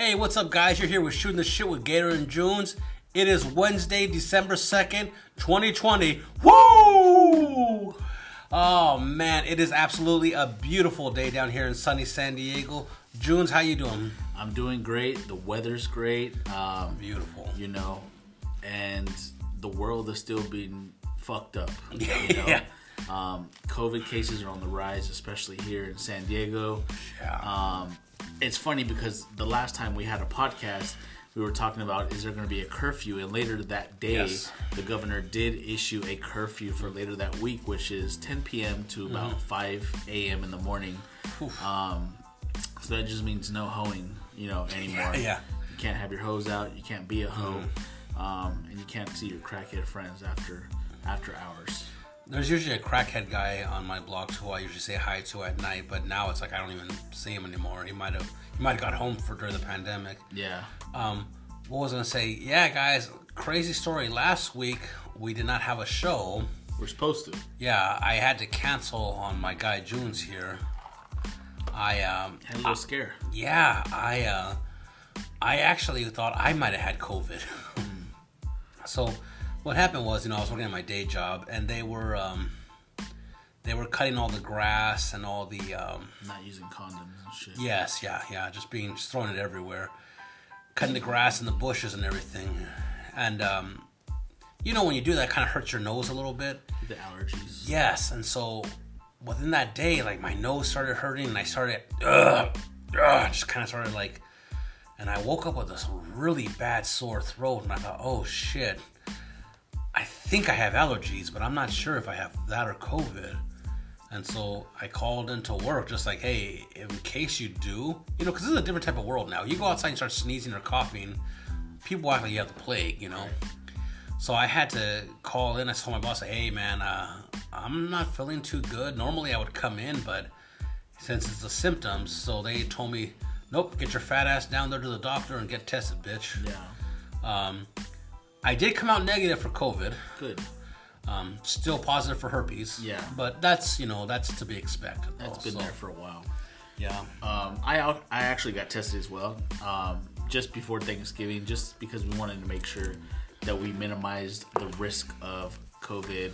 Hey, what's up, guys? You're here with Shooting the Shit with Gator and Junes. It is Wednesday, December 2nd, 2020. Woo! Oh, man, it is absolutely a beautiful day down here in sunny San Diego. Junes, how you doing? I'm doing great. The weather's great. Um, Beautiful. you know, and the world is still being fucked up. You know? Yeah. Um, COVID cases are on the rise, especially here in San Diego. Yeah. Um, it's funny because the last time we had a podcast, we were talking about is there going to be a curfew, and later that day, Yes. the governor did issue a curfew for later that week, which is 10 p.m. to about Mm-hmm. 5 a.m. in the morning. Um, so that just means no hoeing, you know, anymore. Yeah. You can't have your hose out. You can't be a hoe, um, and you can't see your crackhead friends after after hours. There's usually a crackhead guy on my blogs who I usually say hi to at night, but now it's like I don't even see him anymore. He might have he might have got home for during the pandemic. Yeah. Um, what was I gonna say? Yeah, guys, crazy story. Last week we did not have a show. We're supposed to. Yeah, I had to cancel on my guy Junes here. I um, Had a little scare. yeah, I uh, I actually thought I might have had COVID. so what happened was, you know, I was working at my day job, and they were um, they were cutting all the grass and all the um, Not using condoms and shit. Yes, yeah, yeah. Just being just throwing it everywhere, cutting the grass and the bushes and everything, and um, you know when you do that, kind of hurts your nose a little bit. The allergies. Yes, and so within that day, like my nose started hurting, and I started, ugh, ugh, just kind of started like, and I woke up with this really bad sore throat, and I thought, oh shit, I think I have allergies, but I'm not sure if I have that or COVID. And so I called into work, just like, hey, in case you do, you know, because this is a different type of world now. You go outside and start sneezing or coughing, people act like you have the plague, you know. So I had to call in. I told my boss, "Hey, man, uh, I'm not feeling too good. Normally I would come in, but since it's the symptoms, so they told me, nope, get your fat ass down there to the doctor and get tested, bitch." Yeah. Um, I did come out negative for COVID. Good. Um, still positive for herpes. Yeah. but that's you know that's to be expected. That's though, been so, there for a while. Yeah. Um, I out- I actually got tested as well, um, just before Thanksgiving, just because we wanted to make sure that we minimized the risk of COVID.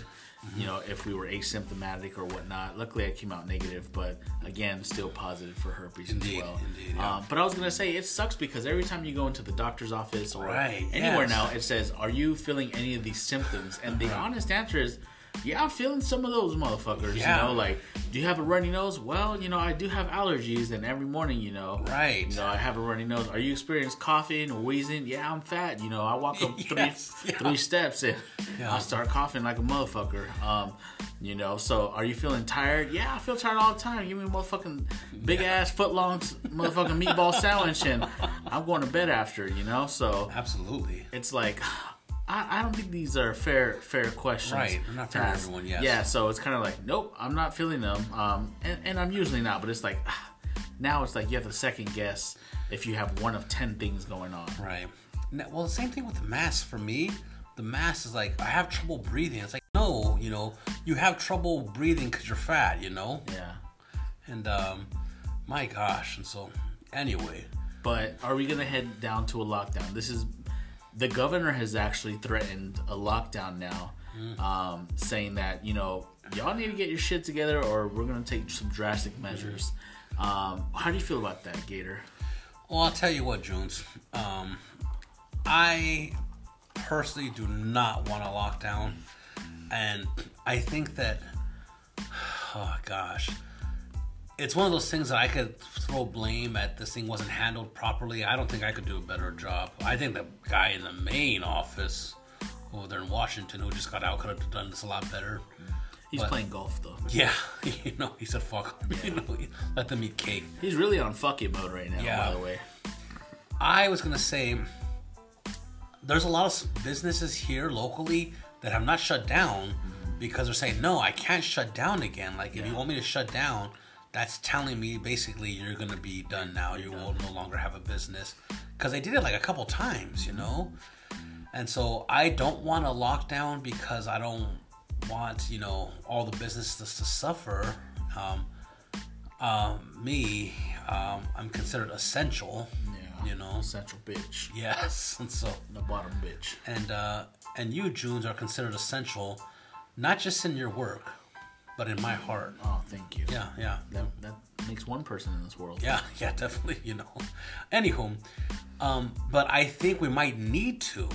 You know, if we were asymptomatic or whatnot. Luckily, I came out negative, but again, still positive for herpes Indeed, as well. indeed, yeah. um, but I was gonna say it sucks because every time you go into the doctor's office or Right, anywhere yes. now, it says, "Are you feeling any of these symptoms?" And the honest answer is. Yeah, I'm feeling some of those motherfuckers. Yeah. You know, like, do you have a runny nose? Well, you know, I do have allergies, and every morning, you know, Right. you know, I have a runny nose. Are you experiencing coughing or wheezing? Yeah, I'm fat. You know, I walk up three Yes, yeah. three steps and Yeah. I start coughing like a motherfucker. Um, you know, so are you feeling tired? Yeah, I feel tired all the time. Give me a motherfucking big ass foot long motherfucking meatball sandwich and I'm going to bed after. You know, so Absolutely. it's like I, I don't think these are fair fair questions. Right, they're not fair to everyone, yes. Yeah, so it's kind of like, nope, I'm not feeling them. Um, and, and I'm usually not, but it's like now it's like you have to second guess if you have one of ten things going on. Right. Now, well, the same thing with the mask for me. The mask is like I have trouble breathing. It's like no, you know, you have trouble breathing because you're fat, you know. Yeah. And um, my gosh, and so anyway, But are we gonna head down to a lockdown? This is the governor has actually threatened a lockdown now, um, saying that you know y'all need to get your shit together or we're gonna take some drastic measures. Um, how do you feel about that, Gator? well, I'll tell you what, Jones. Um, I personally do not want a lockdown, and I think that, oh gosh, it's one of those things that I could throw blame at this thing wasn't handled properly. I don't think I could do a better job. I think the guy in the main office over there in Washington who just got out could have done this a lot better. He's But- playing golf though. Yeah, you know, he said fuck. You know, let them eat cake. He's really on fuck it mode right now. Yeah. By the way, I was gonna say there's a lot of businesses here locally that have not shut down mm-hmm. because they're saying no, I can't shut down again. Like if you want me to shut down, that's telling me basically you're gonna be done now. You will no longer have a business because they did it like a couple times, you know. And so I don't want a lockdown because I don't want you know all the businesses to suffer. Um, um, me, um, I'm considered essential. Yeah. you know. essential bitch. Yes, and so The bottom bitch. and uh, and you Junes are considered essential, not just in your work, but in my heart. Oh, thank you. Yeah, yeah, That, that makes one person in this world. yeah, yeah, definitely. You know. Anywho, um, but I think we might need to.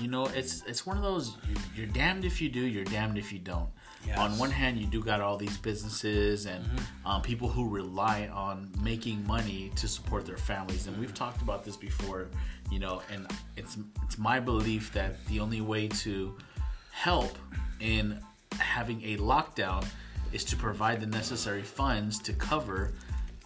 You know, it's it's one of those. You're, you're damned if you do. You're damned if you don't. Yes. On one hand, you do got all these businesses and Mm-hmm. um, people who rely on making money to support their families, and we've talked about this before. You know, and it's it's my belief that the only way to help in having a lockdown is to provide the necessary funds to cover,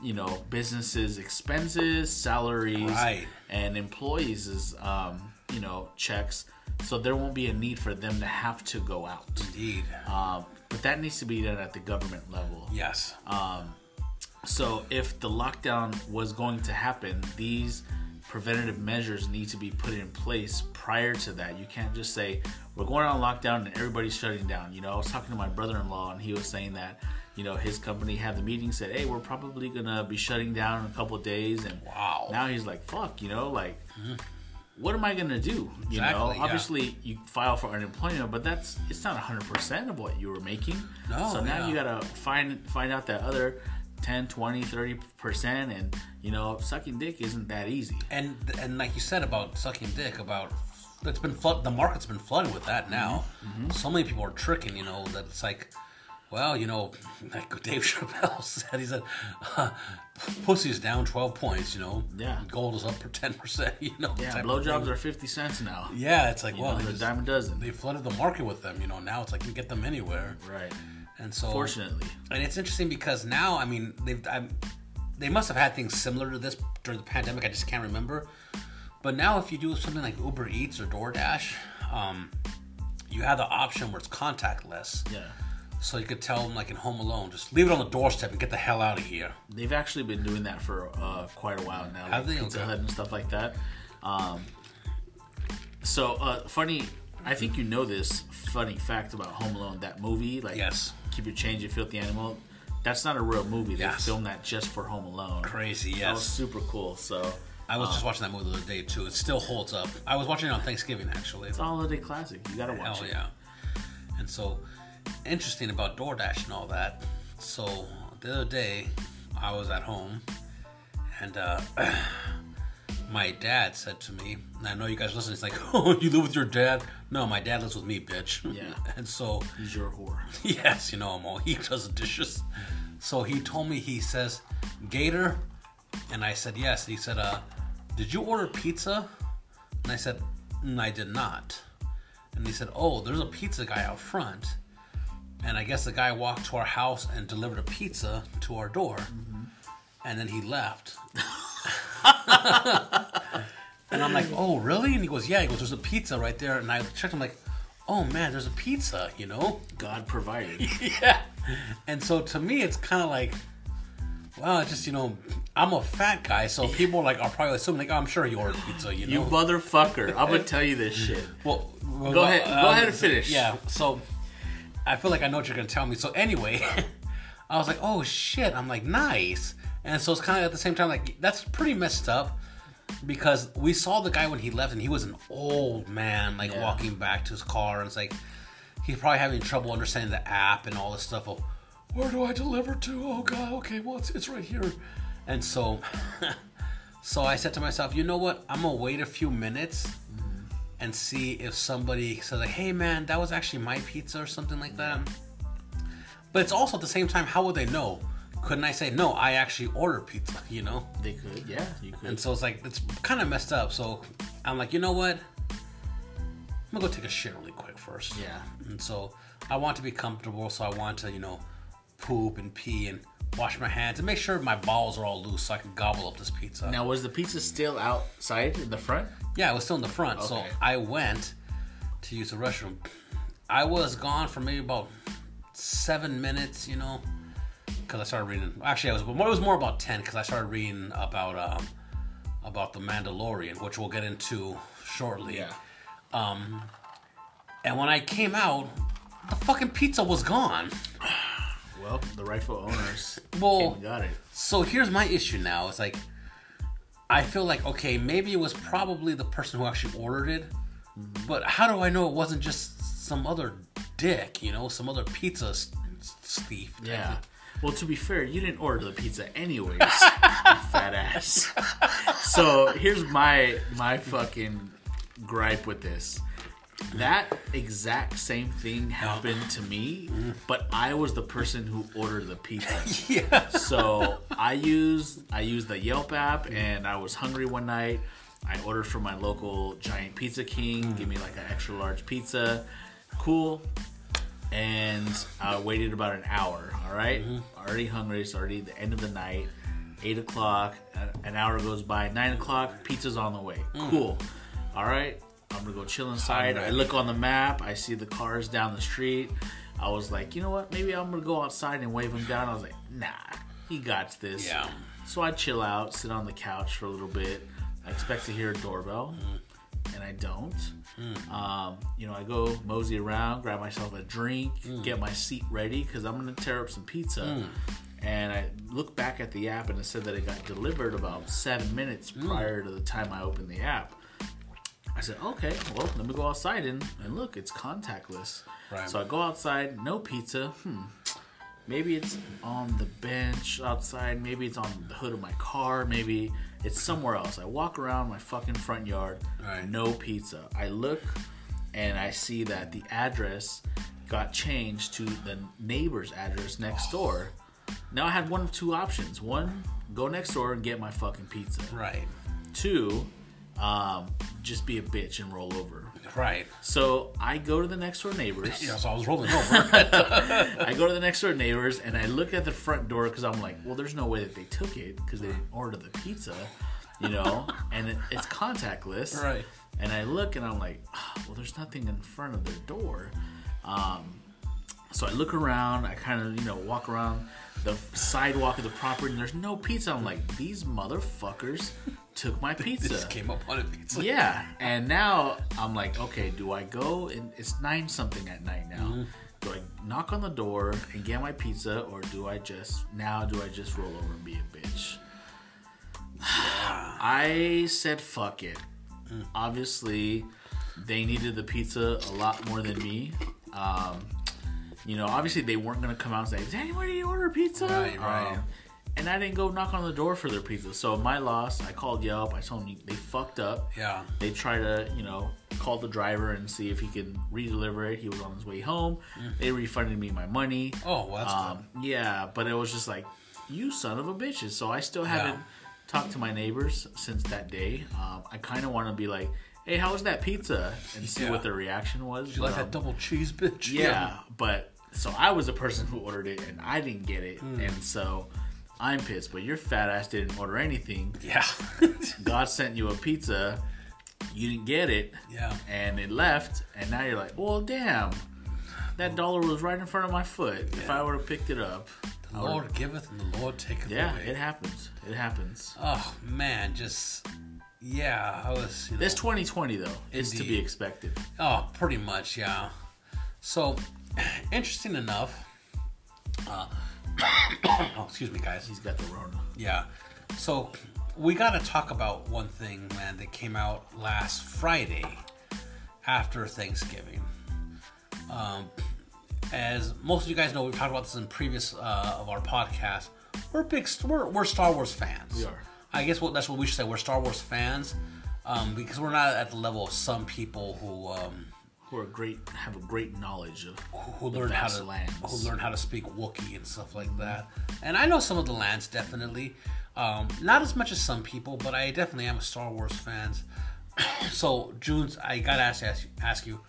you know, businesses' expenses, salaries, Right. and employees' um, you know checks, so there won't be a need for them to have to go out. Indeed. Um, but that needs to be done at the government level. yes. So if the lockdown was going to happen, these preventative measures need to be put in place prior to that. You can't just say we're going on lockdown and everybody's shutting down. You know, I was talking to my brother-in-law and he was saying that you know his company had the meeting said, "Hey, we're probably gonna be shutting down in a couple of days." And Wow. now he's like, "Fuck," you know, like. Mm-hmm. What am I gonna do? You know, Exactly, yeah. obviously you file for unemployment, but that's it's not hundred percent of what you were making. No, so now yeah. you gotta find find out that other 10 20 30 percent and you know sucking dick isn't that easy. And and like you said about sucking dick about it's been flood the market's been flooded with that now. Mm-hmm. so many people are tricking you know that it's like well you know like dave chappelle said he said uh, pussy's down 12 points you know. Yeah. gold is up for 10% you know yeah blowjobs are 50 cents now. Yeah it's like you well know, they, they're a just- dime a dozen. they flooded the market with them you know. Now it's like you can get them anywhere. Right and so fortunately and it's interesting because now, I mean, they've I'm, they must have had things similar to this during the pandemic. I just can't remember. But now, if you do something like Uber Eats or DoorDash, um, you have the option where it's contactless. yeah So you could tell them, like in Home Alone, just leave it on the doorstep and get the hell out of here. they've actually been doing that for uh, quite a while now Have like they? pizza Okay. hut and stuff like that um, so uh, funny i think you know this funny fact about home alone that movie like Yes. keep your change you filthy animal that's not a real movie they Yes. filmed that just for home alone Crazy, that was yes. super cool so I was just watching that movie the other day too. It still holds up. I was watching it on Thanksgiving actually. It's a holiday classic. You gotta watch Hell it. yeah. And so, interesting about DoorDash and all that. So, the other day, I was at home, and uh, my dad said to me, and I know you guys listen, he's like, Oh, you live with your dad? No, my dad lives with me, bitch. Yeah. And so, He's your whore. yes, you know him all. He does dishes. So he told me, he says, Gator? And I said, yes. He said, uh, did you order pizza? And I said, "Mm, I did not. And he said, oh, there's a pizza guy out front. And I guess the guy walked to our house and delivered a pizza to our door. And then he left. And I'm like, oh, really? And he goes, yeah. He goes, there's a pizza right there. And I checked. I'm like, oh man, there's a pizza. You know? God provided. yeah. And so to me, it's kind of like, well, it's just you know, I'm a fat guy, so people like are probably assuming like, oh, I'm sure he ordered pizza. You know, You motherfucker. I'm gonna tell you this shit. well, well, Go ahead- go um, ahead and finish. Yeah. So I feel like I know what you're gonna tell me. So anyway, I was like, oh shit. I'm like, nice. And so it's kind of at the same time like that's pretty messed up because we saw the guy when he left and he was an old man like Yeah. walking back to his car and it's like he's probably having trouble understanding the app and all this stuff of where do I deliver to? Oh god, okay, well it's, it's right here. And so so I said to myself, you know what? I'm gonna wait a few minutes mm-hmm. and see if somebody says like, hey man, that was actually my pizza or something like that. But it's also at the same time, how would they know? Couldn't I say no? I actually ordered pizza, you know. They could, yeah, you could. And so it's like it's kind of messed up. So I'm like, you know what? I'm gonna go take a shit really quick first. Yeah. And so I want to be comfortable. So I want to, you know, poop and pee and wash my hands and make sure my balls are all loose so I can gobble up this pizza. now, was the pizza still outside in the front? Yeah, it was still in the front. So I went to use the restroom. I was gone for maybe about seven minutes, you know, because I started reading. Actually, I was. It was more about ten because I started reading about um, about the Mandalorian, which we'll get into shortly. Yeah. Um, And when I came out, the fucking pizza was gone. Well, the rightful owners Well- got it. So here's my issue now. It's like I feel like okay, maybe it was probably the person who actually ordered it, but how do I know it wasn't just some other dick? You know, some other pizza s- thief. Yeah. of- Well, to be fair, you didn't order the pizza anyways, you fat ass. So here's my my fucking gripe with this. That exact same thing happened to me, mm. but I was the person who ordered the pizza. Yeah. So I used I used the Yelp app, mm. and I was hungry one night. I ordered from my local Giant Pizza King. Mm. Give me like an extra large pizza. Cool. And I waited about an hour. All right? Mm-hmm. already hungry. It's already the end of the night. Eight o'clock. An hour goes by. Nine o'clock. Pizza's on the way. Mm. Cool. All right. I'm gonna go chill inside. I look on the map. I see the cars down the street. I was like, you know what? Maybe I'm gonna go outside and wave him down. I was like, nah, he got this. Yeah. So I chill out, sit on the couch for a little bit. I expect to hear a doorbell, mm-hmm. And I don't. Um, you know, I go mosey around, grab myself a drink, get my seat ready because I'm gonna tear up some pizza. And I look back at the app, and it said that it got delivered about seven minutes prior to the time I opened the app. I said, okay, well, let me go outside and, and look, it's contactless. Right. So I go outside, no pizza. Hmm. Maybe it's on the bench outside. Maybe it's on the hood of my car. Maybe it's somewhere else. I walk around my fucking front yard, Right. no pizza. I look and I see that the address got changed to the neighbor's address next door. Now I had one of two options. One, go next door and get my fucking pizza. Right. Two, um, just be a bitch and roll over. Right. So I go to the next door neighbors. Yeah. So I was rolling over. I go to the next door neighbors and I look at the front door because I'm like, well, there's no way that they took it because they didn't order the pizza, you know, and it, it's contactless. Right. And I look and I'm like, "Ah, well, there's nothing in front of their door. Um, so I look around. I kind of, you know, walk around the sidewalk of the property and there's no pizza. I'm like, these motherfuckers took my pizza. Just came up on a pizza. Yeah, and now I'm like, okay, do I go and it's nine something at night now? Do I knock on the door and get my pizza, or do I just now do I just roll over and be a bitch? I said fuck it. Obviously, they needed the pizza a lot more than me. Um, you know, obviously they weren't gonna come out and say, "Did anybody order pizza?" Right, right. Um, and I didn't go knock on the door for their pizza. So my loss. I called Yelp. I told them they fucked up. Yeah. They try to, you know, call the driver and see if he can re-deliver it. He was on his way home. They refunded me my money. Oh, well, that's Um, yeah, but it was just like, you son of a bitches. So I still haven't talked to my neighbors since that day. Um, I kind of want to be like, hey, how was that pizza? And see Yeah. what their reaction was. You like but, that um, double cheese, bitch? yeah, but so I was the person who ordered it and I didn't get it. Hmm. And so I'm pissed, but your fat ass didn't order anything. Yeah. God sent you a pizza, you didn't get it, yeah. and it left, and now you're like, well, damn, that dollar was right in front of my foot. If I would have picked it up, The Lord giveth and the Lord taketh yeah, away. it happens. It happens. Oh man, just yeah, I was. You know, This 2020 though is to be expected. Oh, pretty much, yeah. So, interesting enough. Uh, oh, excuse me, guys. He's got the Rona. Yeah. So, we got to talk about one thing, man, that came out last Friday after Thanksgiving. Um, as most of you guys know, we've talked about this in previous uh, of our podcast. We're big, we're, we're Star Wars fans. We are. I guess what that's what we should say. We're Star Wars fans um, because we're not at the level of some people who um, Who are great, have a great knowledge of who learn how to lands. who learn how to speak Wookiee and stuff like that. And I know some of the lands definitely, um, not as much as some people, but I definitely am a Star Wars fan. so June's, I gotta ask, ask ask you,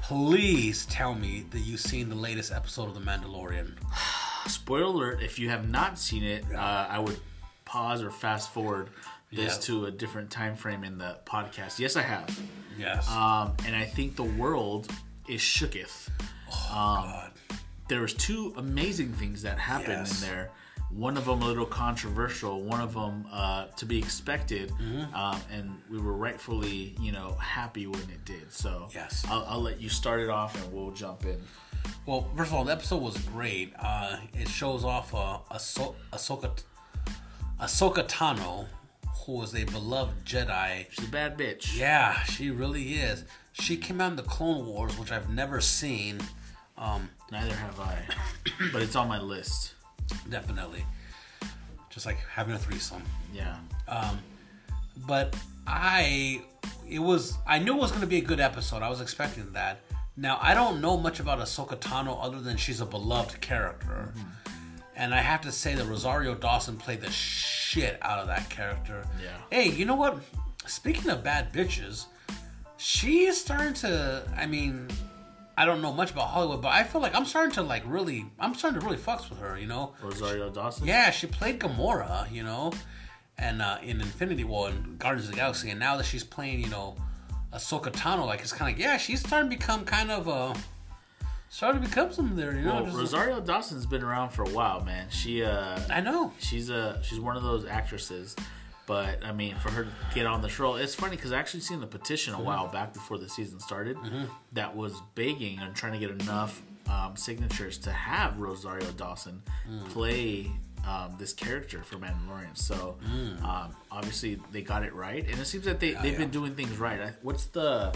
please tell me that you've seen the latest episode of The Mandalorian. Spoiler alert: If you have not seen it, uh, I would pause or fast forward this Yeah. to a different time frame in the podcast. Yes, I have. Yes. Um, and I think the world is shooketh. Oh, Um, God. There was two amazing things that happened Yes. in there. One of them a little controversial. One of them uh, to be expected, Mm-hmm. um, and we were rightfully, you know, happy when it did. So Yes. I'll, I'll let you start it off, and we'll jump in. Well, first of all, the episode was great. Uh, it shows off uh, Ahso- Ahsoka, Ahsoka Tano, who is a beloved Jedi. She's a bad bitch. Yeah, she really is. She came out in the Clone Wars, which I've never seen. Um, Neither have I, but it's on my list. definitely. Just like having a threesome. Yeah. Um, But I, it was, I knew it was going to be a good episode. I was expecting that. Now, I don't know much about Ahsoka Tano other than she's a beloved character. And I have to say that Rosario Dawson played the shit out of that character. Yeah. Hey, you know what? Speaking of bad bitches, she is starting to, I mean, I don't know much about Hollywood, but I feel like I'm starting to like really, I'm starting to really fucks with her, you know? Rosario Dawson. Yeah, she played Gamora, you know, and uh, in Infinity War and Guardians of the Galaxy, and now that she's playing, you know, Ahsoka Tano, like it's kind of like, yeah, she's starting to become kind of uh, starting to become something there, you know. Well, Rosario Dawson's been around for a while, man. She uh, I know. she's a she's one of those actresses. But I mean, for her to get on this role, it's funny because I actually seen the petition a while back before the season started that was begging and trying to get enough um, signatures to have Rosario Dawson play um, this character for Mandalorian. So um, obviously they got it right, and it seems that they they've yeah. been doing things right. I, what's the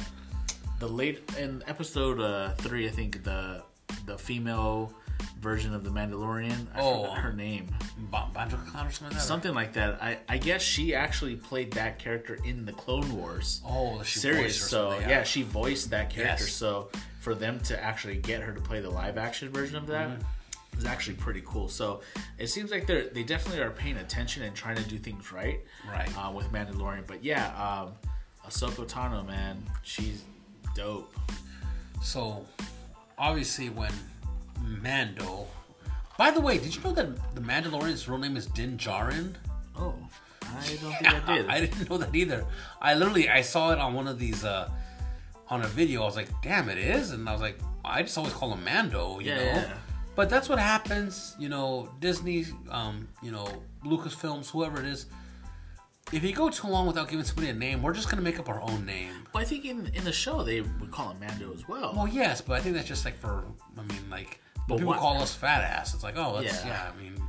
the late in episode uh, three? I think the the female version of the Mandalorian. I Oh. forgot her name Ba- Banjo Khan or something like that. something like that. I, I guess she actually played that character in the Clone Wars Oh, she series. So something, yeah. she voiced that character. Yes. So for them to actually get her to play the live action version of that Mm-hmm. is actually pretty cool. So it seems like they're they definitely are paying attention and trying to do things right. Right. Uh, with Mandalorian, but yeah, um, Ahsoka Tano, man, she's dope. So, obviously, when Mando. By the way, did you know that the Mandalorian's real name is Din Djarin? Oh, I don't think I did. I didn't know that either. I literally I saw it on one of these uh on a video. I was like, damn, it is, and I was like, I just always call him Mando, you Yeah, know. yeah. But that's what happens, you know. Disney, um, you know, Lucasfilms, whoever it is. If you go too long without giving somebody a name, we're just gonna make up our own name. well, I think in in the show they would call him Mando as well. Well, yes, but I think that's just like for. I mean, like when people what- call us fat ass. It's like, oh, that's Yeah. yeah. I mean,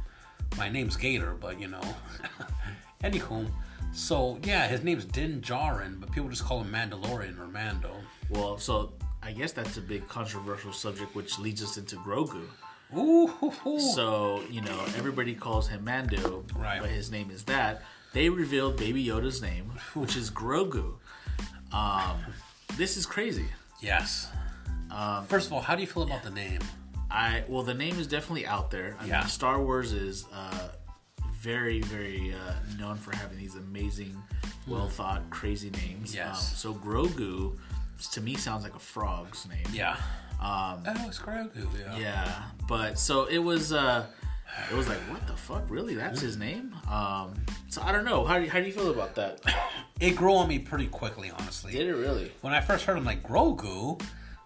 my name's Gator, but you know. Anywho, so yeah, his name's Din Djarin, but people just call him Mandalorian or Mando. Well, so I guess that's a big controversial subject, which leads us into Grogu. Ooh, hoo, hoo. So you know, everybody calls him Mando, Right. but his name is that. They revealed Baby Yoda's name, which is Grogu. Um, this is crazy. yes. Um, First of all, how do you feel about the name? I well, the name is definitely out there. I Yeah. mean, Star Wars is uh, very, very uh, known for having these amazing, well thought, crazy names. Hmm. Yes. Um, so Grogu, to me, sounds like a frog's name. Yeah. Um, Oh, it's Grogu. Yeah. Yeah, but so it was. uh It was like, what the fuck? Really? That's his name? Um, so I don't know. How do you, how do you feel about that? It grew on me pretty quickly, honestly. Did it really? When I first heard him, like Grogu,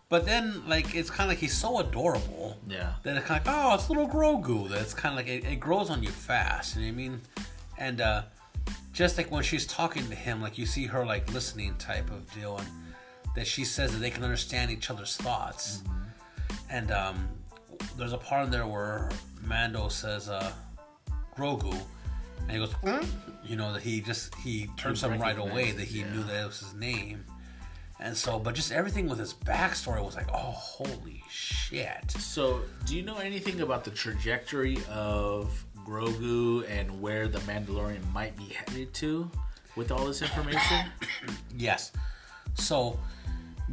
but then like it's kind of like he's so adorable. Yeah. Then it's kind of like, oh, it's little Grogu. That's kind of like it, it grows on you fast. You know what I mean? And uh, just like when she's talking to him, like you see her like listening type of deal, and that she says that they can understand each other's thoughts. And um, there's a part in there where Mando says, uh, "Grogu," and he goes, "Hmm?" you know that he just he turns him right away that he yeah. knew that it was his name. And so, but just everything with his backstory was like, oh, holy shit. So, do you know anything about the trajectory of Grogu and where the Mandalorian might be headed to with all this information? Yes. So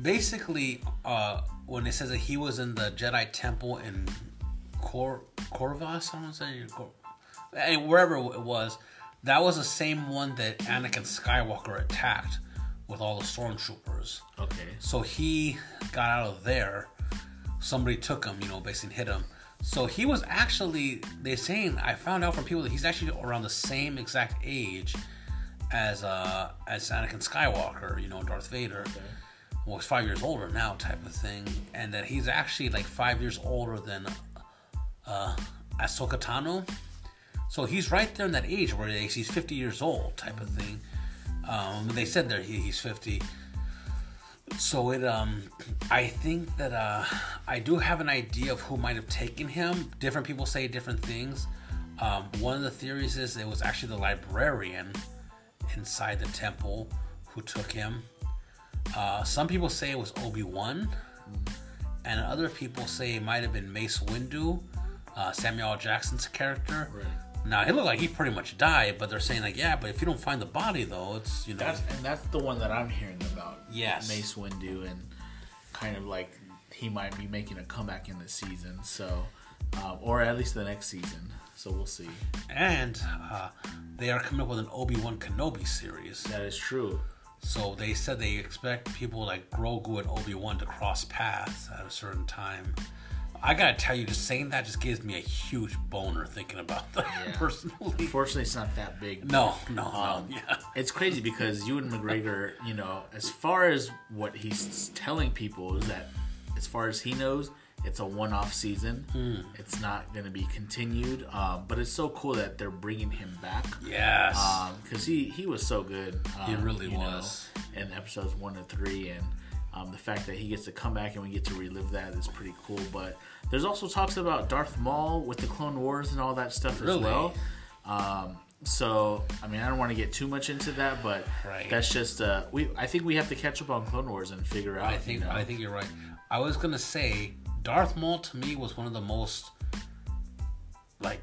basically, uh, when it says that he was in the Jedi Temple in Cor Corvus, I don't say Cor- eh, wherever it was, that was the same one that Anakin Skywalker attacked with all the stormtroopers. Okay. So he got out of there. Somebody took him, you know, basically hit him. So he was actually, they're saying, I found out from people that he's actually around the same exact age as uh as Anakin Skywalker, you know, Darth Vader. Well, he's five years older now, type of thing, and that he's actually like five years older than uh Ahsoka Tano. So he's right there in that age where he's 50 years old, type of thing. Um, they said there he, he's 50. So it um I think that uh I do have an idea of who might have taken him. Different people say different things. Um, one of the theories is it was actually the librarian inside the temple who took him. Uh, some people say it was Obi Wan, and other people say it might have been Mace Windu, uh, Samuel Jackson's character. Right. Now he looked like he pretty much died, but they're saying like, yeah, but if you don't find the body though, it's you know, That's and that's the one that I'm hearing about. Yes. Mace Windu and kind of like he might be making a comeback in the season. So, um, or at least the next season. So we'll see. and uh, they are coming up with an Obi Wan Kenobi series. That is true. So they said they expect people like Grogu and Obi Wan to cross paths at a certain time. I gotta tell you, just saying that just gives me a huge boner thinking about that Yeah. personally. Unfortunately, it's not that big. No, no, no, Um, yeah, It's crazy because Ewan McGregor, you know, as far as what he's telling people is that, as far as he knows, it's a one-off season. Hmm. It's not going to be continued. Um, but it's so cool that they're bringing him back. yes, because he he was so good. Um, He really you know, was. in episodes one and three, and um, the fact that he gets to come back and we get to relive that is pretty cool. But there's also talks about Darth Maul with the Clone Wars and all that stuff Really? as well. Um, so I mean, I don't want to get too much into that, but Right. that's just uh, we. I think we have to catch up on Clone Wars and figure out. I think you know, I think you're right. I was gonna say Darth Maul to me was one of the most like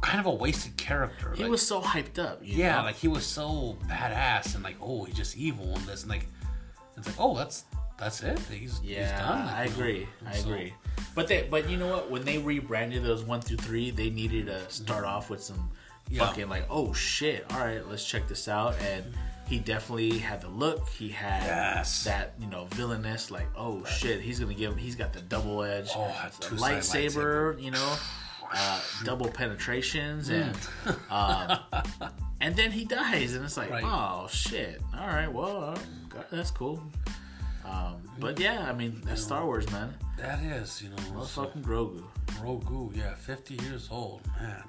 kind of a wasted character. he like, was so hyped up. You yeah, know? like he was so badass and like oh he's just evil and this and like it's like oh that's that's it he's he's Yeah, done. Like, I agree. I so- agree. But they, but you know what? When they rebranded those one through three, they needed to start off with some Yeah. fucking like, oh shit! All right, let's check this out. And he definitely had the look. He had Yes. that you know villainous, like, oh shit, he's gonna give. He's got the double edge Oh, two-sided lightsaber. You know, uh, double penetrations and. Mm. um, and then he dies, and it's like, Right. oh shit! All right, well, uh, that's cool. Um, but yeah, I mean, that's Star Wars, man. That is, you know, Motherfucking Grogu. Grogu, yeah, 50 years old, man.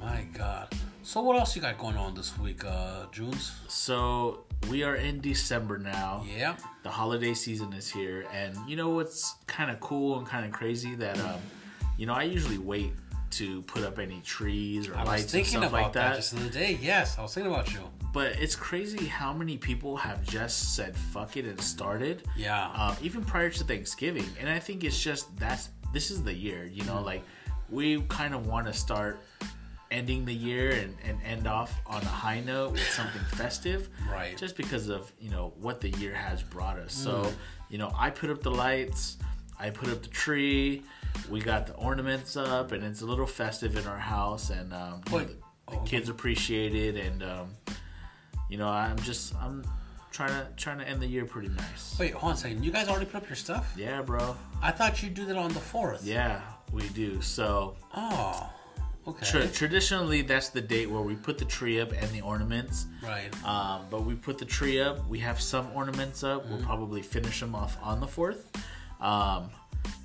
My God. So what else you got going on this week, uh, Junes? So we are in December now. Yeah. The holiday season is here, and you know what's kind of cool and kind of crazy that um, you know, I usually wait to put up any trees or I was lights and thinking stuff about like that. that. just the day. Yes, I was thinking about you. But it's crazy how many people have just said fuck it and started. Yeah. um, even prior to Thanksgiving. And I think it's just that's this is the year, you know, like we kind of want to start ending the year and, and end off on a high note with something festive. Right. Just because of, you know, what the year has brought us. Mm. So, you know, I put up the lights, I put up the tree, we got the ornaments up, and it's a little festive in our house. And, um, you know, the, the Oh, kids appreciate it. And, um, you know, I'm just, I'm trying to, trying to end the year pretty nice. Wait, hold on a second. You guys already put up your stuff? Yeah, bro. I thought you'd do that on the 4th. Yeah, we do. So Oh, okay. tra- traditionally, that's the date where we put the tree up and the ornaments. Right. Um, but we put the tree up. We have some ornaments up. We'll probably finish them off on the fourth. Um,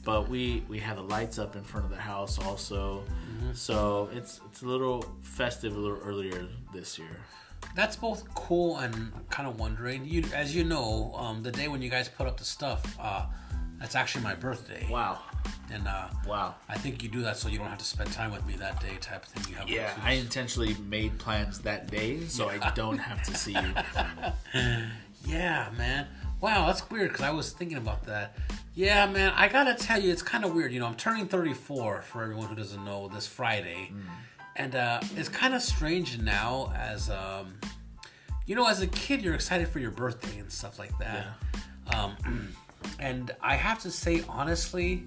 but we we have the lights up in front of the house also. So it's it's a little festive a little earlier this year. That's both cool and kind of wondering. You, as you know, um, the day when you guys put up the stuff, uh, that's actually my birthday. Wow, And uh, wow. I think you do that so you don't have to spend time with me that day, type of thing. You have Yeah, I intentionally made plans that day so I don't have to see you. Yeah, man. Wow, that's weird because I was thinking about that. Yeah, man, I gotta tell you, it's kind of weird. You know, I'm turning 34 for everyone who doesn't know this Friday, and uh, it's kind of strange now. As um, you know, as a kid, you're excited for your birthday and stuff like that. Um, and I have to say, honestly,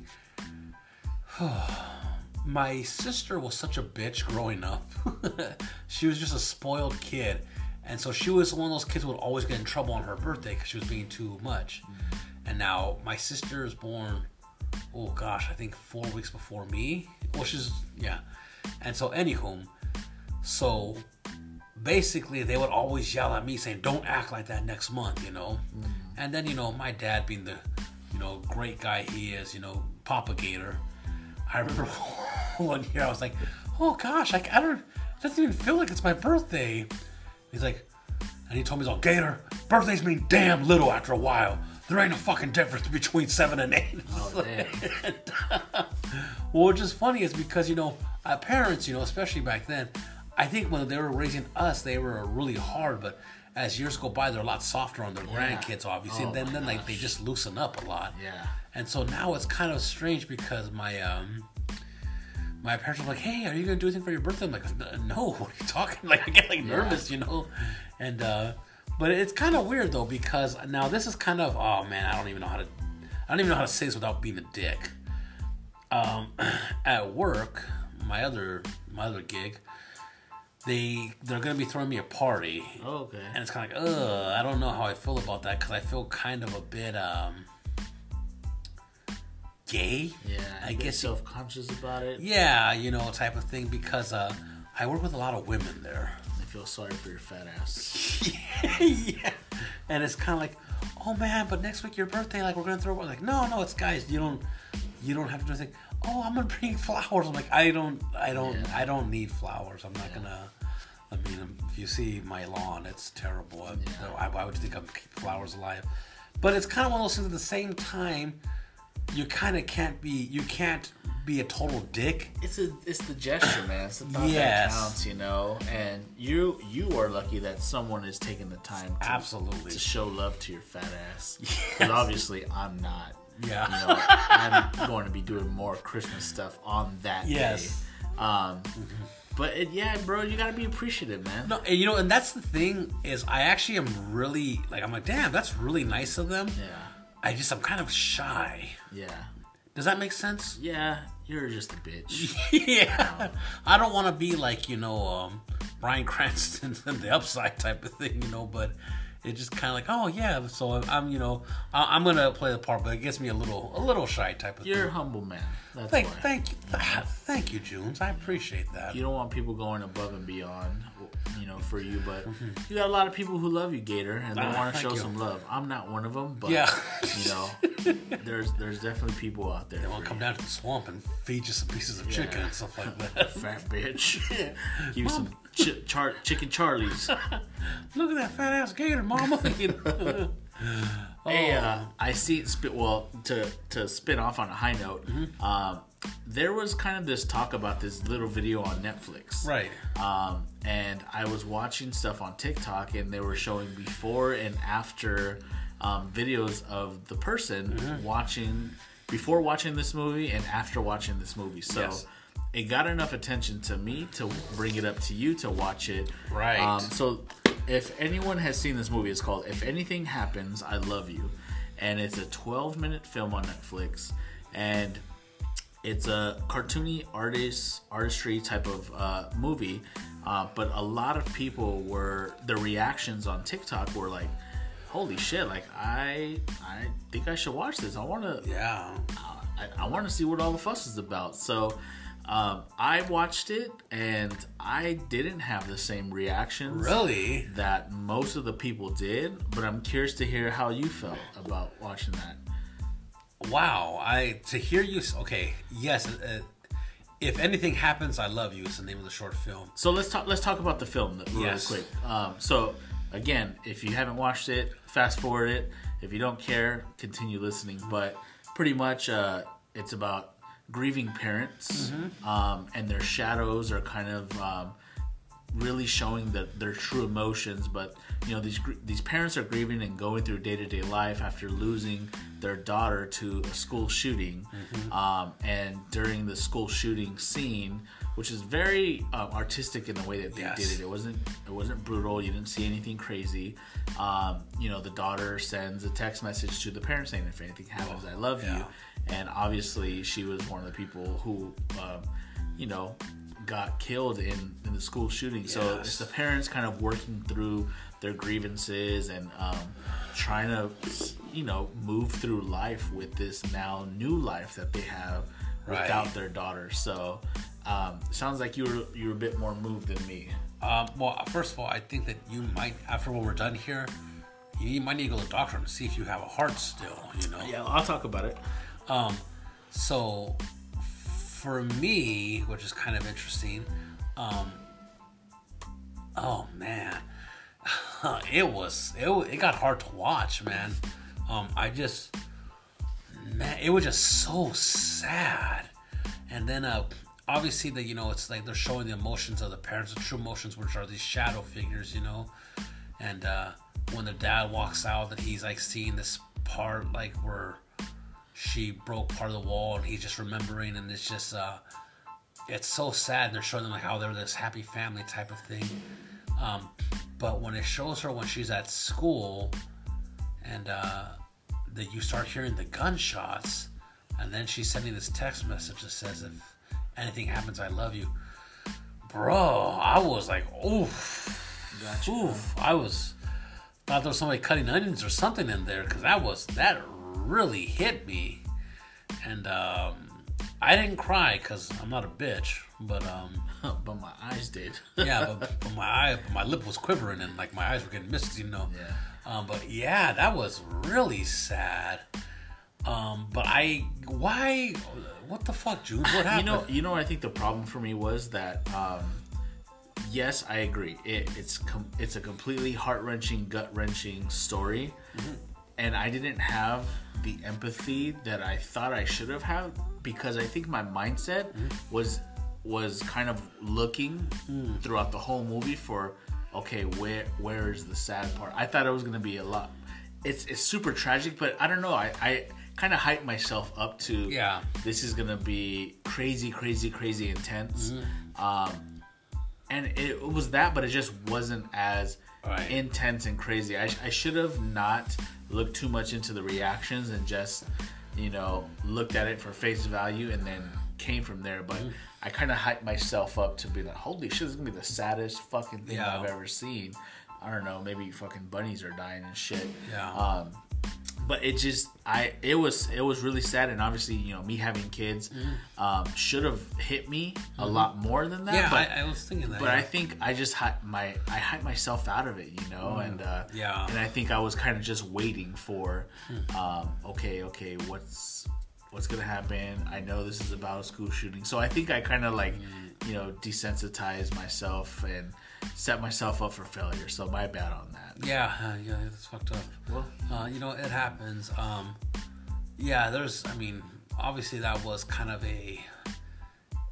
my sister was such a bitch growing up. she was just a spoiled kid. And so she was one of those kids who would always get in trouble on her birthday because she was being too much. And now my sister is born, oh gosh, I think four weeks before me. Well, she's, yeah. And so, anywho, so basically they would always yell at me saying, don't act like that next month, you know? Mm. And then, you know, my dad being the, you know, great guy he is, you know, Papa Gator. I remember one year I was like, oh gosh, I, I don't, it doesn't even feel like it's my birthday. He's like, and he told me, he's like, Gator, birthdays mean damn little after a while. There ain't a fucking difference between seven and eight. Oh, damn. Well, which is funny is because you know, our parents, you know, especially back then, I think when they were raising us, they were really hard, but as years go by, they're a lot softer on their grandkids, obviously. Oh and then, then like they just loosen up a lot. Yeah. And so now it's kind of strange because my um my parents are like, "Hey, are you gonna do anything for your birthday?" I'm like, "No, what are you talking?" Like I get like nervous, you know. And uh but it's kind of weird though because now this is kind of oh man, I don't even know how to I don't even know how to say this without being a dick. Um, at work, my other my other gig, they they're gonna be throwing me a party, Oh, okay. and it's kind of like, ugh, I don't know how I feel about that because I feel kind of a bit um gay. Yeah. I guess self conscious about it. Yeah, you know, type of thing because uh, I work with a lot of women there. I feel sorry for your fat ass. yeah, and it's kind of like, oh man, but next week your birthday, like we're gonna throw. Like, no, no, it's guys. You don't, you don't have to do anything. Oh, I'm gonna bring flowers. I'm like, I don't, I don't, Yeah. I don't need flowers. I'm not gonna. I mean, um, if you see my lawn, it's terrible. Yeah. I, why would you think I'm keep flowers alive? But it's kind of one of those things. At the same time, you kind of can't be. You can't be a total dick. It's a it's the gesture, man. It's the thought Yes. that counts, you know. And you you are lucky that someone is taking the time to, Absolutely. to show love to your fat ass. Because obviously I'm not. Yeah. You know, I'm going to be doing more Christmas stuff on that Yes. day. Um, but it, yeah, bro, you gotta be appreciative, man. No, and you know, and that's the thing is, I actually am really like, I'm like, damn, that's really nice of them. Yeah, I just, I'm kind of shy. yeah, Does that make sense? yeah. You're just a bitch. yeah. I don't want to be like, you know, um, Bryan Cranston and the upside type of thing, you know, but it's just kind of like, oh yeah. So I'm, I'm, you know, I, I'm gonna play the part, but it gets me a little, a little shy type of You're a thing. humble man. That's Thank, why. thank you, thank you, Junes. I appreciate that. you don't want people going above and beyond, you know, for you. But you got a lot of people who love you, Gator, and they Ah, want to show you. some love. I'm not one of them, but Yeah. you know, there's there's definitely people out there. I want to come you. down to the swamp and feed you some pieces of chicken and stuff like that. Fat bitch. Give you some ch- char- chicken Charlies. Look at that fat ass gator, mama. You know? Hey, uh, I see. Spit well to to spin off on a high note. Mm-hmm. Um, there was kind of this talk about this little video on Netflix, Right. Um, and I was watching stuff on TikTok, and they were showing before and after um, videos of the person Mm-hmm. watching before watching this movie and after watching this movie. So. Yes. It got enough attention to me to bring it up to you to watch it. Right. Um, so, if anyone has seen this movie, it's called "If Anything Happens, I Love You," and it's a 12-minute film on Netflix, and it's a cartoony artist artistry type of uh, movie. Uh, but a lot of people were the reactions on TikTok were like, "Holy shit! Like I, I think I should watch this. I want to." Yeah. I, I want to see what all the fuss is about. So um, I watched it and I didn't have the same reactions Really? that most of the people did. But I'm curious to hear how you felt about watching that. Wow. I to hear you. Okay. Yes. Uh, if anything happens, I love you. Is the name of the short film. So let's talk. Let's talk about the film real Yes. quick. Um, so again, if you haven't watched it, fast forward it. If you don't care, continue listening. But pretty much, uh, it's about grieving parents, um, and their shadows are kind of um, really showing the, their true emotions. But you know, these these parents are grieving and going through day to day life after losing their daughter to a school shooting. Um, and during the school shooting scene, which is very um, artistic in the way that they Yes. did it, it wasn't it wasn't brutal. You didn't see anything crazy. Um, you know, the daughter sends a text message to the parents saying, "If anything happens, I love you." And obviously, she was one of the people who, um, you know, got killed in, in the school shooting. So it's the parents kind of working through their grievances and um, trying to, you know, move through life with this now new life that they have Right. without their daughter. So um, sounds like you were you were a bit more moved than me. Um, well, first of all, I think that you might, after when we're done here, you might need to go to the doctor and see if you have a heart still. You know. Yeah, I'll talk about it. Um, so for me, which is kind of interesting, um, oh man, it was it, it got hard to watch, man. Um, I just man, it was just so sad. And then uh, obviously that you know it's like they're showing the emotions of the parents, the true emotions, which are these shadow figures, you know. And uh, when the dad walks out, that he's like seeing this part like where she broke part of the wall, and he's just remembering, and it's just uh, it's so sad. And they're showing them like how they're this happy family type of thing. Um, but when it shows her when she's at school, and uh, that you start hearing the gunshots, and then she's sending this text message that says, "If anything happens, I love you." Bro, I was like, oof, Gotcha. oof. I was thought there was somebody cutting onions or something in there because that was that really hit me, and um, I didn't cry because I'm not a bitch, but um, but my eyes did. yeah, but, but my eye, but my lip was quivering and like my eyes were getting misty, you know. Yeah. Um, but yeah, that was really sad. Um, but I, why, what the fuck, June? What happened? You know, you know. I think the problem for me was that. Um, yes, I agree. It, it's com- it's a completely heart wrenching, gut wrenching story, Mm-hmm. And I didn't have the empathy that I thought I should have had because I think my mindset Mm-hmm. was was kind of looking Mm. throughout the whole movie for okay, where where is the sad part? I thought it was gonna be a lot. It's it's super tragic, but I don't know. I I kind of hyped myself up to Yeah. this is gonna be crazy, crazy, crazy intense. Mm-hmm. Um, and it was that, but it just wasn't as Right. intense and crazy. I, I should have not looked too much into the reactions and just, you know, looked at it for face value and then came from there. But Mm-hmm. I kind of hyped myself up to be like, holy shit, this is gonna be the saddest fucking thing Yeah. I've ever seen. I don't know, maybe fucking bunnies are dying and shit. Yeah. Um, but it just I it was it was really sad and obviously you know me having kids um, should have hit me a lot more than that. Mm-hmm. yeah, but I, I was thinking that. but yeah. I think I just had my I hyped myself out of it, you know, and uh, Mm. Yeah. and I think I was kind of just waiting for, um, okay, okay, what's what's gonna happen? I know this is about a school shooting, so I think I kind of like, Mm. you know, desensitized myself and set myself up for failure. So my bad on that. Yeah, uh, yeah, that's fucked up. Well, Uh, you know, it happens. Um, yeah, there's. I mean, obviously that was kind of a.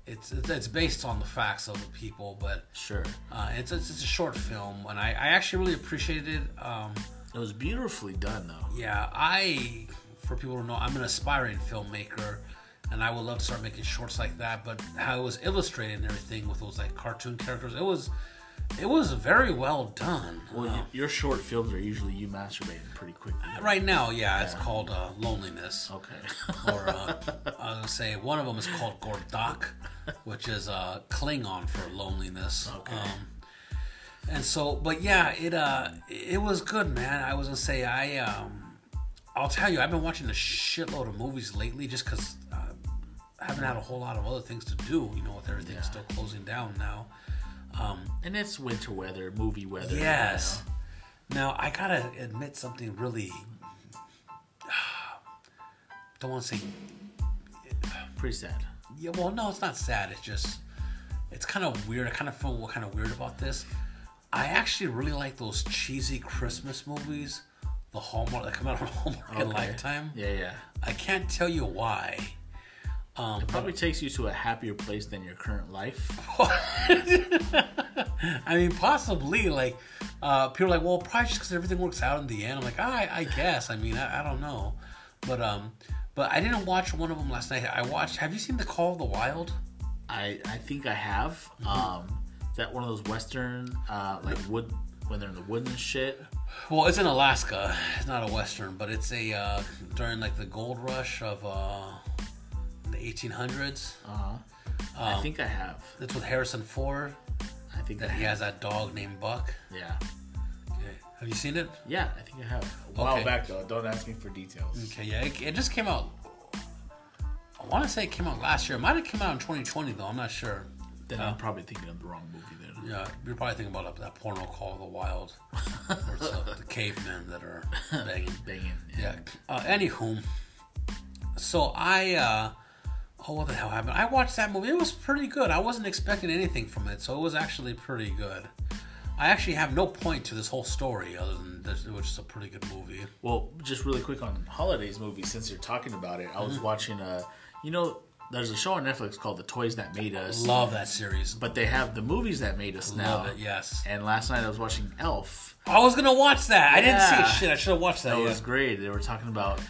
It's it's based on the facts of the people, but sure, uh, it's, it's it's a short film, and I, I actually really appreciated it. Um, it was beautifully done though. yeah, I for people to know, I'm an aspiring filmmaker, and I would love to start making shorts like that. But how it was illustrated and everything with those like cartoon characters, it was it was very well done. Well, Uh, your short films are usually you masturbating pretty quickly. right now, yeah, it's called uh, loneliness. Okay. or uh, I was gonna say one of them is called Gordak, which is uh, Klingon for loneliness. Okay. Um, and so, but yeah, it uh, it was good, man. I was gonna say I um, I'll tell you, I've been watching a shitload of movies lately, just because uh, I haven't had a whole lot of other things to do. You know, with everything Yeah. still closing down now. Um, and it's winter weather, movie weather. you Yes. know. Now I gotta admit something really. Don't want to say. Pretty sad. Yeah, well, no, it's not sad. It's just, it's kind of weird. I kind of feel what kind of weird about this. I actually really like those cheesy Christmas movies, the Hallmark that come out on Hallmark and Lifetime. Yeah, yeah. I can't tell you why. Um, Probably takes you to a happier place than your current life. I mean, possibly like uh, people are like, well, probably just because everything works out in the end. I'm like, I, I guess. I mean, I, I don't know, but um, but I didn't watch one of them last night. I watched. Have you seen The Call of the Wild? I I think I have. Mm-hmm. Um, is that one of those western uh like wood when they're in the woods and shit? Well, it's in Alaska. It's not a western, but it's a uh, during like the gold rush of uh, the 1800s. Uh huh. I think I have. That's with Harrison Ford. I think That I he have. has that dog named Buck. Yeah. Okay. Have you seen it? Yeah, I think I have. A while Okay. back though. Don't ask me for details. Okay, yeah, it, it just came out. I want to say it came out last year. It might have come out in 2020 though. I'm not sure. Then Uh, I'm probably thinking of the wrong movie then. Yeah, you're probably thinking about that porno called The Wild, where it's uh, the cavemen that are banging. Banging. Yeah. Uh, anywho, so I, uh, oh, what the hell happened? I watched that movie. It was pretty good. I wasn't expecting anything from it, so it was actually pretty good. I actually have no point to this whole story other than this, it was just a pretty good movie. Well, just really quick on holidays movies, since you're talking about it, I Mm-hmm. was watching uh you know there's a show on Netflix called The Toys That Made Us, Love that series. but they have the movies that made us now. Love it. Yes. And last night I was watching Elf. I was gonna watch that. I didn't see Yeah. Shit, I should have watched that. That yeah. was great. They were talking about.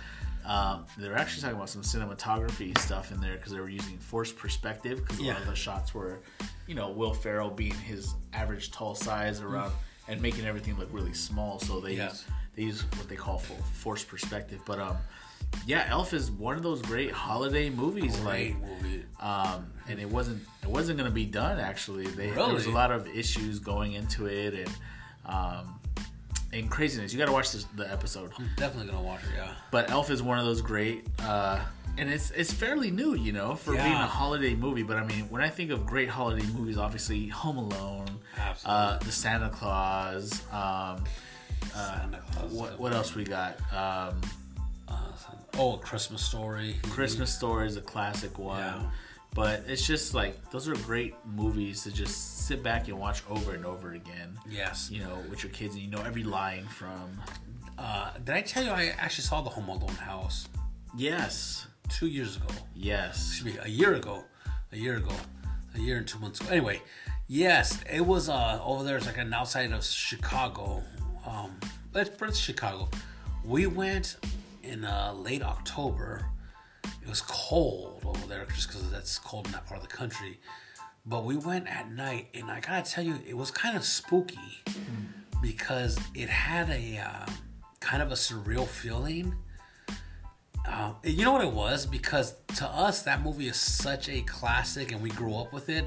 Um, they were actually talking about some cinematography stuff in there because they were using forced perspective because a lot of the shots were, you know, Will Ferrell being his average tall size around and making everything look really small. So they Yeah. use they use what they call forced perspective. But um, yeah, Elf is one of those great holiday movies. Great Like movie. um, and it wasn't it wasn't going to be done actually. They, There was a lot of issues going into it and um, and craziness. You got to watch this, the episode. I'm definitely gonna watch it. Yeah. But Elf is one of those great, uh, and it's it's fairly new, you know, for being a holiday movie. But I mean, when I think of great holiday movies, obviously Home Alone, uh, The Santa Claus. Um, Santa Claus. what what else we got? Um, Uh, oh, A Christmas Story. Christmas Story is a classic one. Yeah. But it's just like those are great movies to just sit back and watch over and over again. Yes. You know, with your kids, and you know every line from. Uh, did I tell you I actually saw the Home Alone house Yes, two years ago? yes. Excuse me, a year ago. A year ago. A year and two months ago. Anyway, yes, it was uh, over there. It's like an outside of Chicago. Um, but it's Chicago. We went in uh, late October. It was cold over there just because that's cold in that part of the country. But we went at night, and I gotta tell you, it was kind of spooky because it had a uh, kind of a surreal feeling. Um, you know what it was? Because to us, that movie is such a classic, and we grew up with it.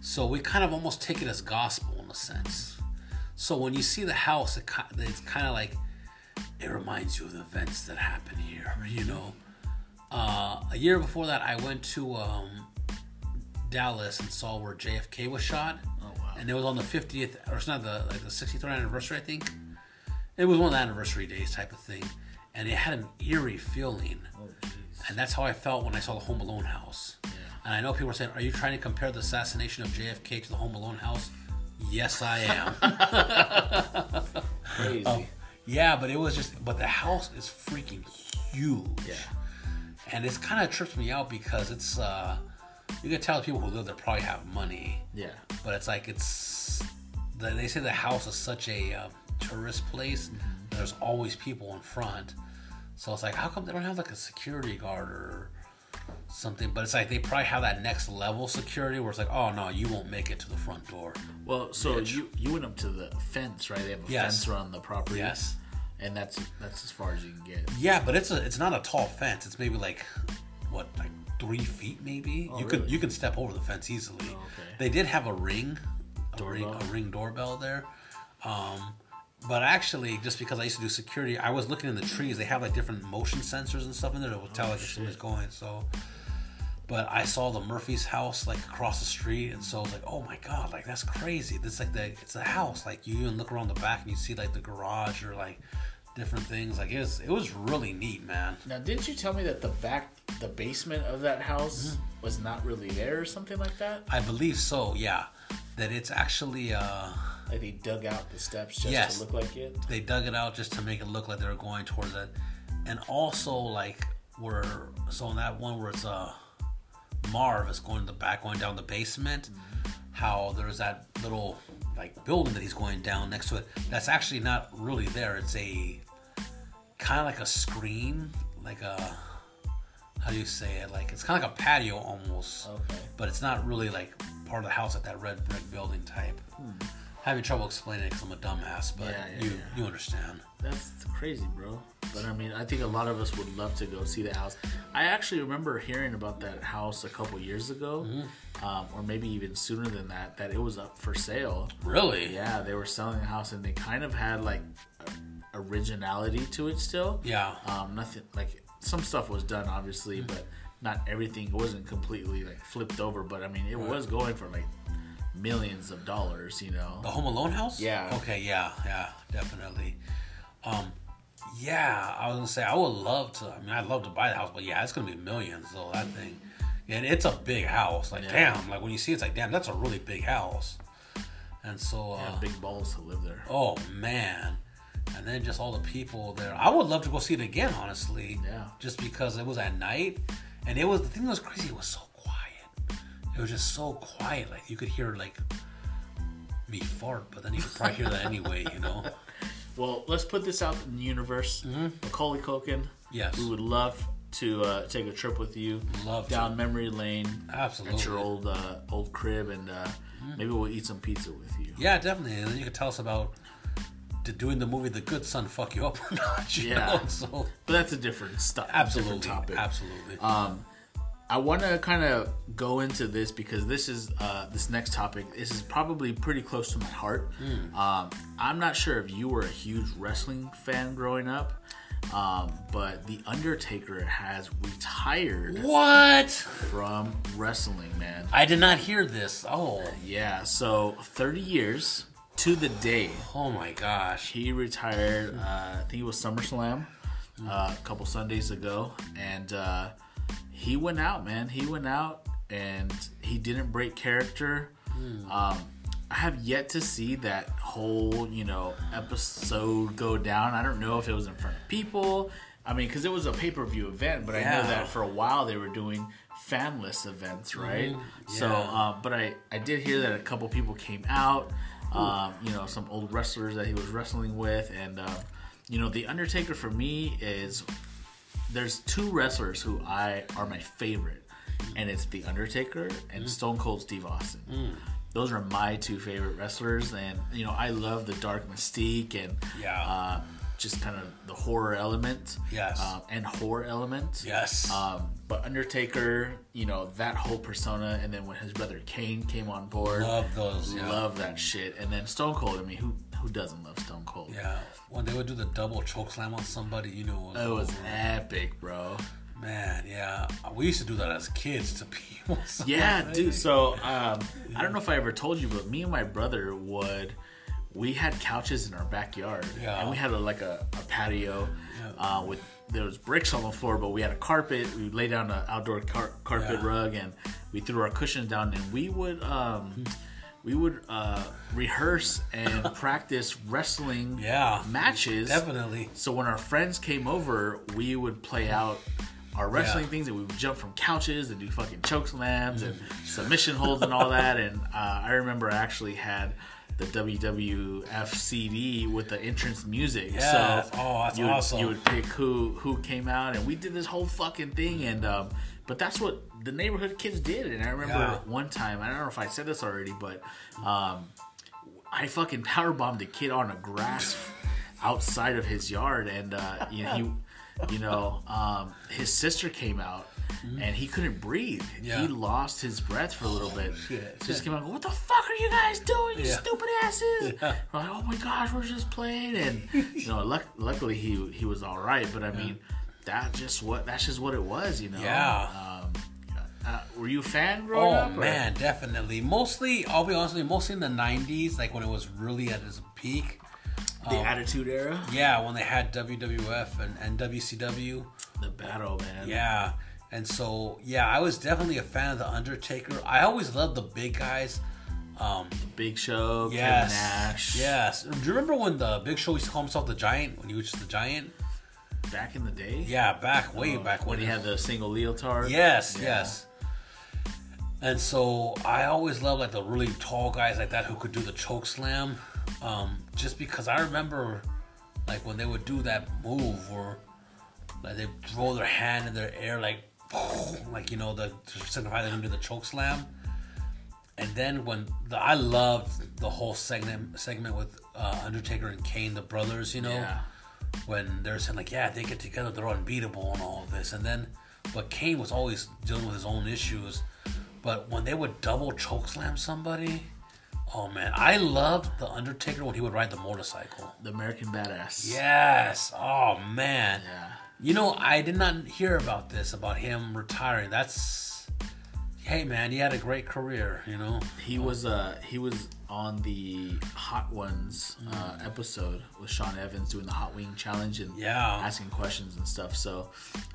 So we kind of almost take it as gospel in a sense. So when you see the house, it, it's kind of like it reminds you of the events that happened here. You know, uh, a year before that, I went to um, Dallas and saw where JFK was shot, Oh wow. and it was on the 50th, or it's not the like the 63rd anniversary, I think. It was one of the anniversary days type of thing, and it had an eerie feeling. Oh. And that's how I felt when I saw the Home Alone house. And I know people are saying, "Are you trying to compare the assassination of JFK to the Home Alone house?" Yes, I am. Crazy. yeah, but it was just, but the house is freaking huge. Yeah. And it's kind of trips me out because it's, uh, you can tell the people who live there probably have money, Yeah. but it's like it's, the, they say the house is such a uh, tourist place. There's always people in front, so it's like, how come they don't have like a security guard or something? But it's like they probably have that next level security where it's like, oh no, you won't make it to the front door. Well, so you you went up to the fence, right? They have a Yes. fence around the property. Yes. And that's that's as far as you can get. Yeah, but it's a it's not a tall fence. It's maybe like what like three feet maybe. you could you can step over the fence easily. Oh, okay. They did have a ring, a ring, Doorbell? a ring doorbell there. Um, but actually, just because I used to do security, I was looking in the trees. They have like different motion sensors and stuff in there that will tell like if somebody's going. So, but I saw the Murphy's house like across the street, and so I was like, oh my god, like that's crazy. This like the it's a house. Like you even look around the back and you see like the garage or like different things. Like it was it was really neat, man. Now, didn't you tell me that the back, the basement of that house Mm-hmm. was not really there or something like that? I believe so. Yeah, that it's actually uh Like they dug out the steps just Yes. to look like it. they dug it out just to make it look like they were going towards it, and also like where so in that one where it's uh Marv is going to the back going down the basement, how there's that little like building that he's going down next to it. That's actually not really there. It's a kind of like a screen, like a how do you say it? Like it's kind of like a patio almost. Okay. but it's not really like part of the house, like that red brick building type. Hmm. Having trouble explaining it because I'm a dumbass, but Yeah, yeah, you yeah. you understand. That's crazy, bro. But I mean, I think a lot of us would love to go see the house. I actually remember hearing about that house a couple years ago, Mm-hmm. um, or maybe even sooner than that, that it was up for sale. Really? Yeah, they were selling the house and they kind of had like originality to it still. Yeah. Um, nothing like some stuff was done obviously, Mm-hmm. but not everything wasn't completely like flipped over. But I mean, it was going for like millions of dollars, you know. The Home Alone house? Yeah. Okay, yeah, yeah, definitely. Um, yeah, I was gonna say I would love to. I mean, I'd love to buy the house, but yeah, it's gonna be millions though. That thing, and it's a big house. Like, Yeah. damn, like when you see it, it's like, damn, that's a really big house. And so, uh, Yeah, big balls to live there. oh man, and then just all the people there. I would love to go see it again, honestly. Yeah. Just because it was at night, and it was the thing that was crazy. It was so was just so quiet. Like you could hear like me fart, but then you could probably hear that anyway. You know. Well, let's put this out in the universe. Macaulay Culkin. Yes. We would love to uh, take a trip with you Love down to. memory lane Absolutely. at your old uh, old crib, and uh, maybe we'll eat some pizza with you. Yeah, definitely. And then you could tell us about doing the movie The Good Son fuck you up or not. You Yeah. Know? So But that's a different stuff. absolutely, Different topic. absolutely. Um, I want to kind of go into this because this is uh, this next topic. This is probably pretty close to my heart. Um, I'm not sure if you were a huge wrestling fan growing up, um, but the Undertaker has retired what? from wrestling. Man, I did not hear this. Oh, yeah. So 30 years to the day oh my gosh. he retired. Uh, I think it was SummerSlam uh, a couple Sundays ago, and uh, he went out, man. He went out, and he didn't break character. Um, I have yet to see that whole, you know, episode go down. I don't know if it was in front of people. I mean, because it was a pay per view event, but I know that for a while they were doing fanless events, right? So, Yeah. uh, but I I did hear that a couple people came out. Um, you know, some old wrestlers that he was wrestling with, and uh, you know, the Undertaker for me is there's two wrestlers who I are my favorite, and it's the Undertaker and Stone Cold Steve Austin. Those are my two favorite wrestlers, and you know, I love the dark mystique and Yeah. uh, just kind of the horror element, Yes. um, and horror element, Yes. um, but Undertaker, you know that whole persona, and then when his brother Kane came on board, Love those. Yeah. love that shit. And then Stone Cold. I mean, who who doesn't love Stone Cold? Yeah. When they would do the double choke slam on somebody, you know, It was over. epic, bro. man. Yeah, we used to do that as kids to people. Yeah, dude. So um, I don't know if I ever told you, but me and my brother would. We had couches in our backyard, Yeah. and we had a, like a, a patio uh, with there was bricks on the floor, but we had a carpet. We laid down an outdoor car- carpet Yeah. rug, and we threw our cushions down, and we would um, we would uh, rehearse and practice wrestling Yeah. matches. Definitely. So when our friends came over, we would play out our wrestling Yeah. things, and we would jump from couches and do fucking choke slams and submission holds and all that. And uh, I remember I actually had the WWF CD with the entrance music. Yes. So Oh, that's you would, awesome. You would pick who who came out, and we did this whole fucking thing. And um, but that's what the neighborhood kids did. And I remember Yeah. one time, I don't know if I said this already, but um, I fucking power bombed a kid on a grass outside of his yard, and uh, you know, he, you know, um, his sister came out. And he couldn't breathe. Yeah. He lost his breath for a little bit. shit. Just came out. What the fuck are you guys doing? You Yeah. stupid asses! Yeah. We're like, oh my gosh, we're just playing, and you know, luck- luckily he he was all right. But I mean, that just what that's just what it was, you know. Yeah. Um, uh, were you a fan growing Oh up? or- man, definitely. Mostly, I'll be honest with you, mostly in the '90s, like when it was really at its peak. the Attitude Era, Yeah, when they had WWF and, and WCW. the battle, man. Yeah. And so, yeah, I was definitely a fan of The Undertaker. I always loved the big guys. Um, Big Show, yes. Kevin Nash. Yes. Do you remember when the Big Show used to call himself the Giant? When he was just the Giant? Back in the day. Yeah, back, way back when he had the single leotard. Yes, Yeah. yes. And so I always loved like the really tall guys like that who could do the choke slam. Um, just because I remember like when they would do that move or like they throw their hand in their air like like you know the to signify they're gonna do the choke slam. And then when the I loved the whole segment segment with uh, Undertaker and Kane, the brothers, you know Yeah. When they're saying like, yeah, they get together, they're unbeatable and all of this, and then, but Kane was always dealing with his own issues. But when they would double choke slam somebody, oh man, I loved the Undertaker when he would ride the motorcycle. The American Badass. Yes, oh man, Yeah. you know I did not hear about this about him retiring. That's, hey man, he had a great career, you know. He was uh he was on the Hot Ones uh, episode with Sean Evans doing the Hot Wing Challenge and Yeah. asking questions and stuff. So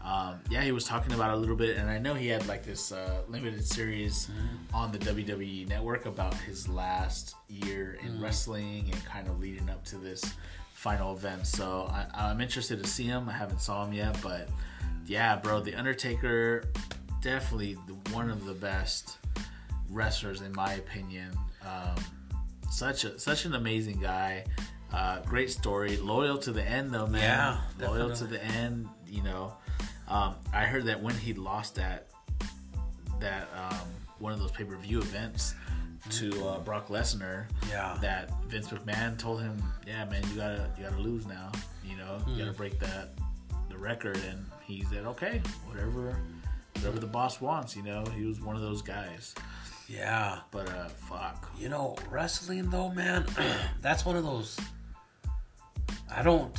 um, yeah, he was talking about a little bit, and I know he had like this uh, limited series on the WWE Network about his last year in wrestling and kind of leading up to this final event. So I, I'm interested to see him. I haven't saw him yet, but yeah, bro, the Undertaker. Definitely the, one of the best wrestlers in my opinion. Um, such a such an amazing guy. Uh, great story. Loyal to the end though, man. Yeah, loyal to the end. You know, um, I heard that when he lost that that um, one of those pay per view events to uh, Brock Lesnar, Yeah. that Vince McMahon told him, "Yeah, man, you gotta you gotta lose now. You know, you Hmm. gotta break that the record." And he said, "Okay, whatever, whatever the boss wants." You know, he was one of those guys. Yeah. But uh, fuck, You know, wrestling though, man, that's one of those. I don't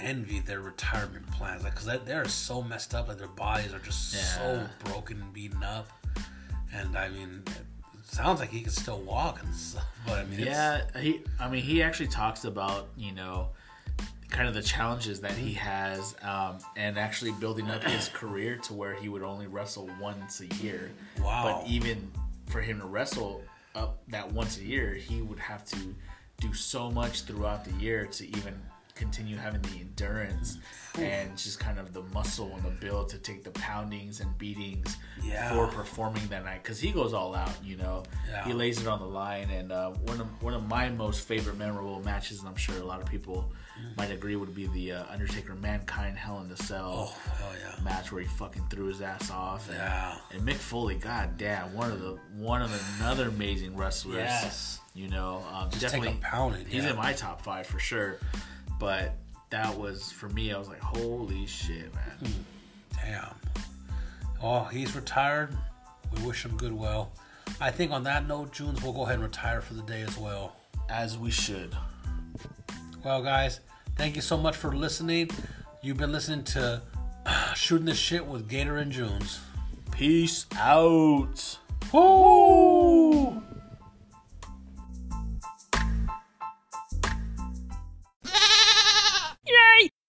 envy their retirement plans, cause they- they're so messed up, like their bodies are just so broken and beaten up. And I mean, sounds like he can still walk and stuff, but I mean, it's, yeah, he. I mean, he actually talks about you know, kind of the challenges that he has, um, and actually building up his career to where he would only wrestle once a year. Wow. But even for him to wrestle up that once a year, he would have to do so much throughout the year to even continue having the endurance and just kind of the muscle and the build to take the poundings and beatings Yeah. for performing that night because he goes all out you know Yeah. he lays it on the line and uh, one of one of my most favorite memorable matches and i'm sure a lot of people might agree would be the uh, undertaker mankind hell in the cell Oh, yeah. match where he fucking threw his ass off. And, Yeah. And Mick Foley, god damn, one of the one of another amazing wrestlers. Yes. You know, um, take definitely a pounding, He's yeah. in my top five for sure. But that was for me. I was like, holy shit, man. Damn. Oh, he's retired. We wish him good well. I think on that note, Junes, we'll go ahead and retire for the day as well. As we should. Well, guys, thank you so much for listening. You've been listening to Shooting the Shit with Gator and Junes. Peace out. Woo!